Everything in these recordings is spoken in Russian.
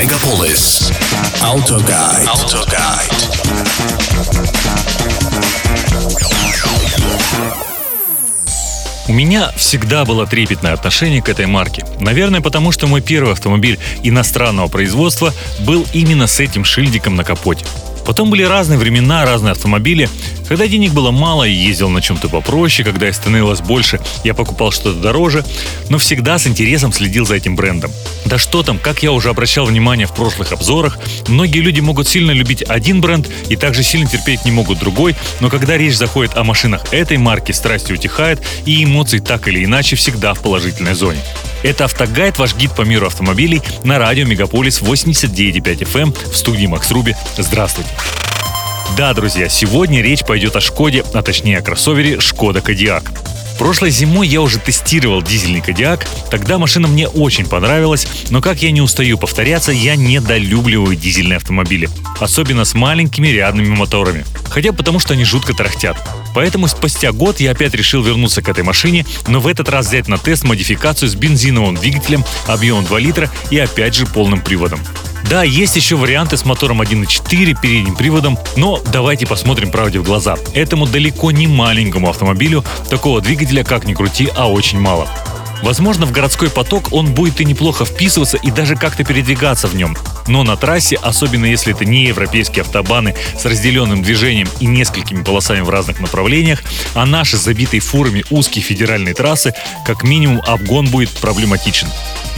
Megapolis. Autoguide. Autoguide. У меня всегда было трепетное отношение к этой марке. Наверное, потому что мой первый автомобиль иностранного производства был именно с этим шильдиком на капоте. Потом были разные времена, разные автомобили. Когда денег было мало и ездил на чем-то попроще, когда их становилось больше, я покупал что-то дороже, но всегда с интересом следил за этим брендом. Да что там, как я уже обращал внимание в прошлых обзорах, многие люди могут сильно любить один бренд и также сильно терпеть не могут другой, но когда речь заходит о машинах этой марки, страсть утихает и эмоции так или иначе всегда в положительной зоне. Это «Автогайд», ваш гид по миру автомобилей на радио «Мегаполис» 89.5 FM эм в студии Макс Руби. Здравствуйте. Да, друзья, сегодня речь пойдет о Шкоде, а точнее о кроссовере Шкода Кодиак. Прошлой зимой я уже тестировал дизельный Кодиак, тогда машина мне очень понравилась, но как я не устаю повторяться, я недолюбливаю дизельные автомобили, особенно с маленькими рядными моторами. Хотя потому что они жутко тарахтят. Поэтому спустя год я опять решил вернуться к этой машине, но в этот раз взять на тест модификацию с бензиновым двигателем объемом 2 литра и опять же полным приводом. Да, есть еще варианты с мотором 1.4, передним приводом, но давайте посмотрим правде в глаза. Этому далеко не маленькому автомобилю такого двигателя, как ни крути, а очень мало. Возможно, в городской поток он будет и неплохо вписываться и даже как-то передвигаться в нем. Но на трассе, особенно если это не европейские автобаны с разделенным движением и несколькими полосами в разных направлениях, а наши забитые фурами узкие федеральные трассы, как минимум обгон будет проблематичен.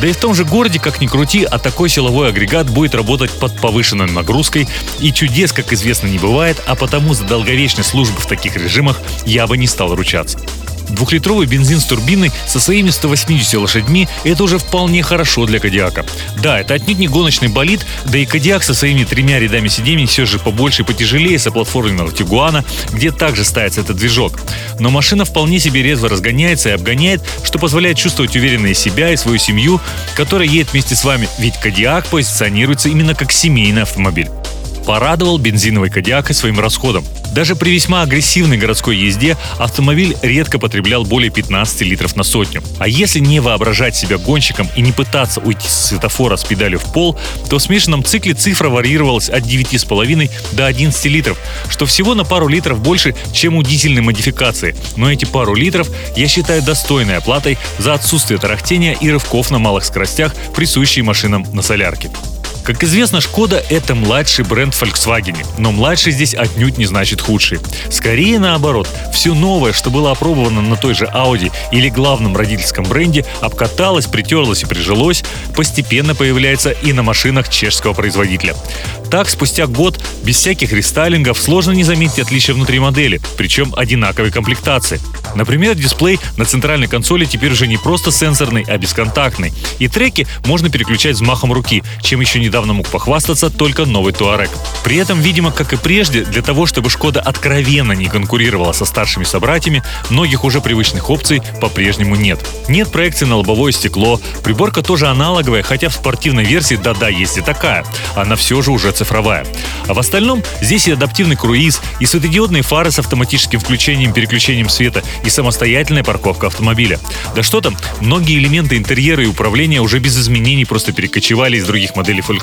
Да и в том же городе, как ни крути, а такой силовой агрегат будет работать под повышенной нагрузкой, и чудес, как известно, не бывает, а потому за долговечной службы в таких режимах я бы не стал ручаться. Двухлитровый бензин с турбиной со своими 180 лошадьми – это уже вполне хорошо для Кадиака. Да, это отнюдь не гоночный болид, да и Кадиак со своими тремя рядами сидений все же побольше и потяжелее соплатформенного Тигуана, где также ставится этот движок. Но машина вполне себе резво разгоняется и обгоняет, что позволяет чувствовать уверенность себя и свою семью, которая едет вместе с вами, ведь Кадиак позиционируется именно как семейный автомобиль порадовал бензиновый Кодиак и своим расходом. Даже при весьма агрессивной городской езде автомобиль редко потреблял более 15 литров на сотню. А если не воображать себя гонщиком и не пытаться уйти с светофора с педалью в пол, то в смешанном цикле цифра варьировалась от 9,5 до 11 литров, что всего на пару литров больше, чем у дизельной модификации. Но эти пару литров я считаю достойной оплатой за отсутствие тарахтения и рывков на малых скоростях, присущие машинам на солярке. Как известно, Шкода — это младший бренд Volkswagen, но младший здесь отнюдь не значит худший. Скорее наоборот, все новое, что было опробовано на той же Audi или главном родительском бренде, обкаталось, притерлось и прижилось, постепенно появляется и на машинах чешского производителя. Так, спустя год, без всяких рестайлингов, сложно не заметить отличия внутри модели, причем одинаковой комплектации. Например, дисплей на центральной консоли теперь уже не просто сенсорный, а бесконтактный. И треки можно переключать взмахом руки, чем еще недавно мог похвастаться только новый Туарек. При этом, видимо, как и прежде, для того, чтобы Шкода откровенно не конкурировала со старшими собратьями, многих уже привычных опций по-прежнему нет. Нет проекции на лобовое стекло, приборка тоже аналоговая, хотя в спортивной версии да-да есть и такая. Она все же уже цифровая. А в остальном здесь и адаптивный круиз, и светодиодные фары с автоматическим включением переключением света, и самостоятельная парковка автомобиля. Да что там, многие элементы интерьера и управления уже без изменений просто перекочевали из других моделей Volkswagen.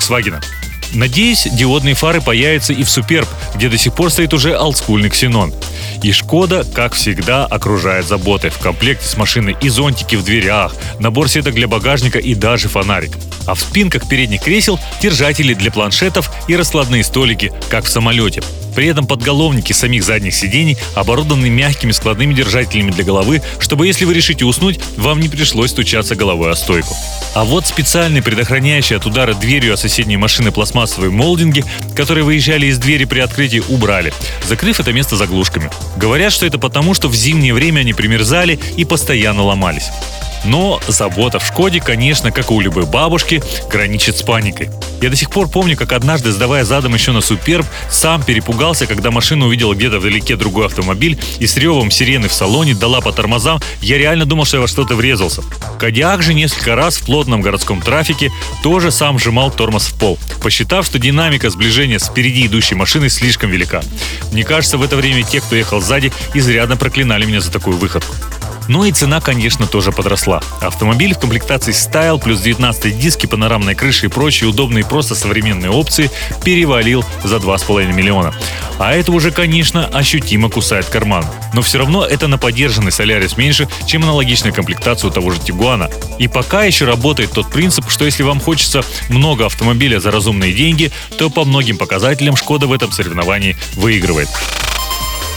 Надеюсь, диодные фары появятся и в Superb, где до сих пор стоит уже олдскульный ксенон. И Шкода, как всегда, окружает заботой. В комплекте с машиной и зонтики в дверях, набор сеток для багажника и даже фонарик. А в спинках передних кресел держатели для планшетов и раскладные столики, как в самолете. При этом подголовники самих задних сидений оборудованы мягкими складными держателями для головы, чтобы если вы решите уснуть, вам не пришлось стучаться головой о стойку. А вот специальные предохраняющие от удара дверью о соседней машины пластмассовые молдинги, которые выезжали из двери при открытии, убрали, закрыв это место заглушками. Говорят, что это потому, что в зимнее время они примерзали и постоянно ломались. Но забота в Шкоде, конечно, как у любой бабушки, граничит с паникой. Я до сих пор помню, как однажды, сдавая задом еще на Суперб, сам перепугался, когда машину увидел где-то вдалеке другой автомобиль и с ревом сирены в салоне дала по тормозам, я реально думал, что я во что-то врезался. Кодиак же несколько раз в плотном городском трафике тоже сам сжимал тормоз в пол, посчитав, что динамика сближения с впереди идущей машиной слишком велика. Мне кажется, в это время те, кто ехал сзади, изрядно проклинали меня за такую выходку. Но и цена, конечно, тоже подросла. Автомобиль в комплектации Style плюс 19 диски, панорамной крыши и прочие удобные просто современные опции перевалил за 2,5 миллиона. А это уже, конечно, ощутимо кусает карман. Но все равно это на поддержанный Солярис меньше, чем аналогичная комплектация у того же Тигуана. И пока еще работает тот принцип, что если вам хочется много автомобиля за разумные деньги, то по многим показателям Шкода в этом соревновании выигрывает.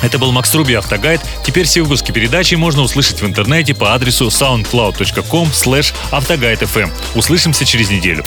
Это был Макс Руби Автогайд. Теперь все выпуски передачи можно услышать в интернете по адресу soundcloud.com slash автогайдфм. Услышимся через неделю.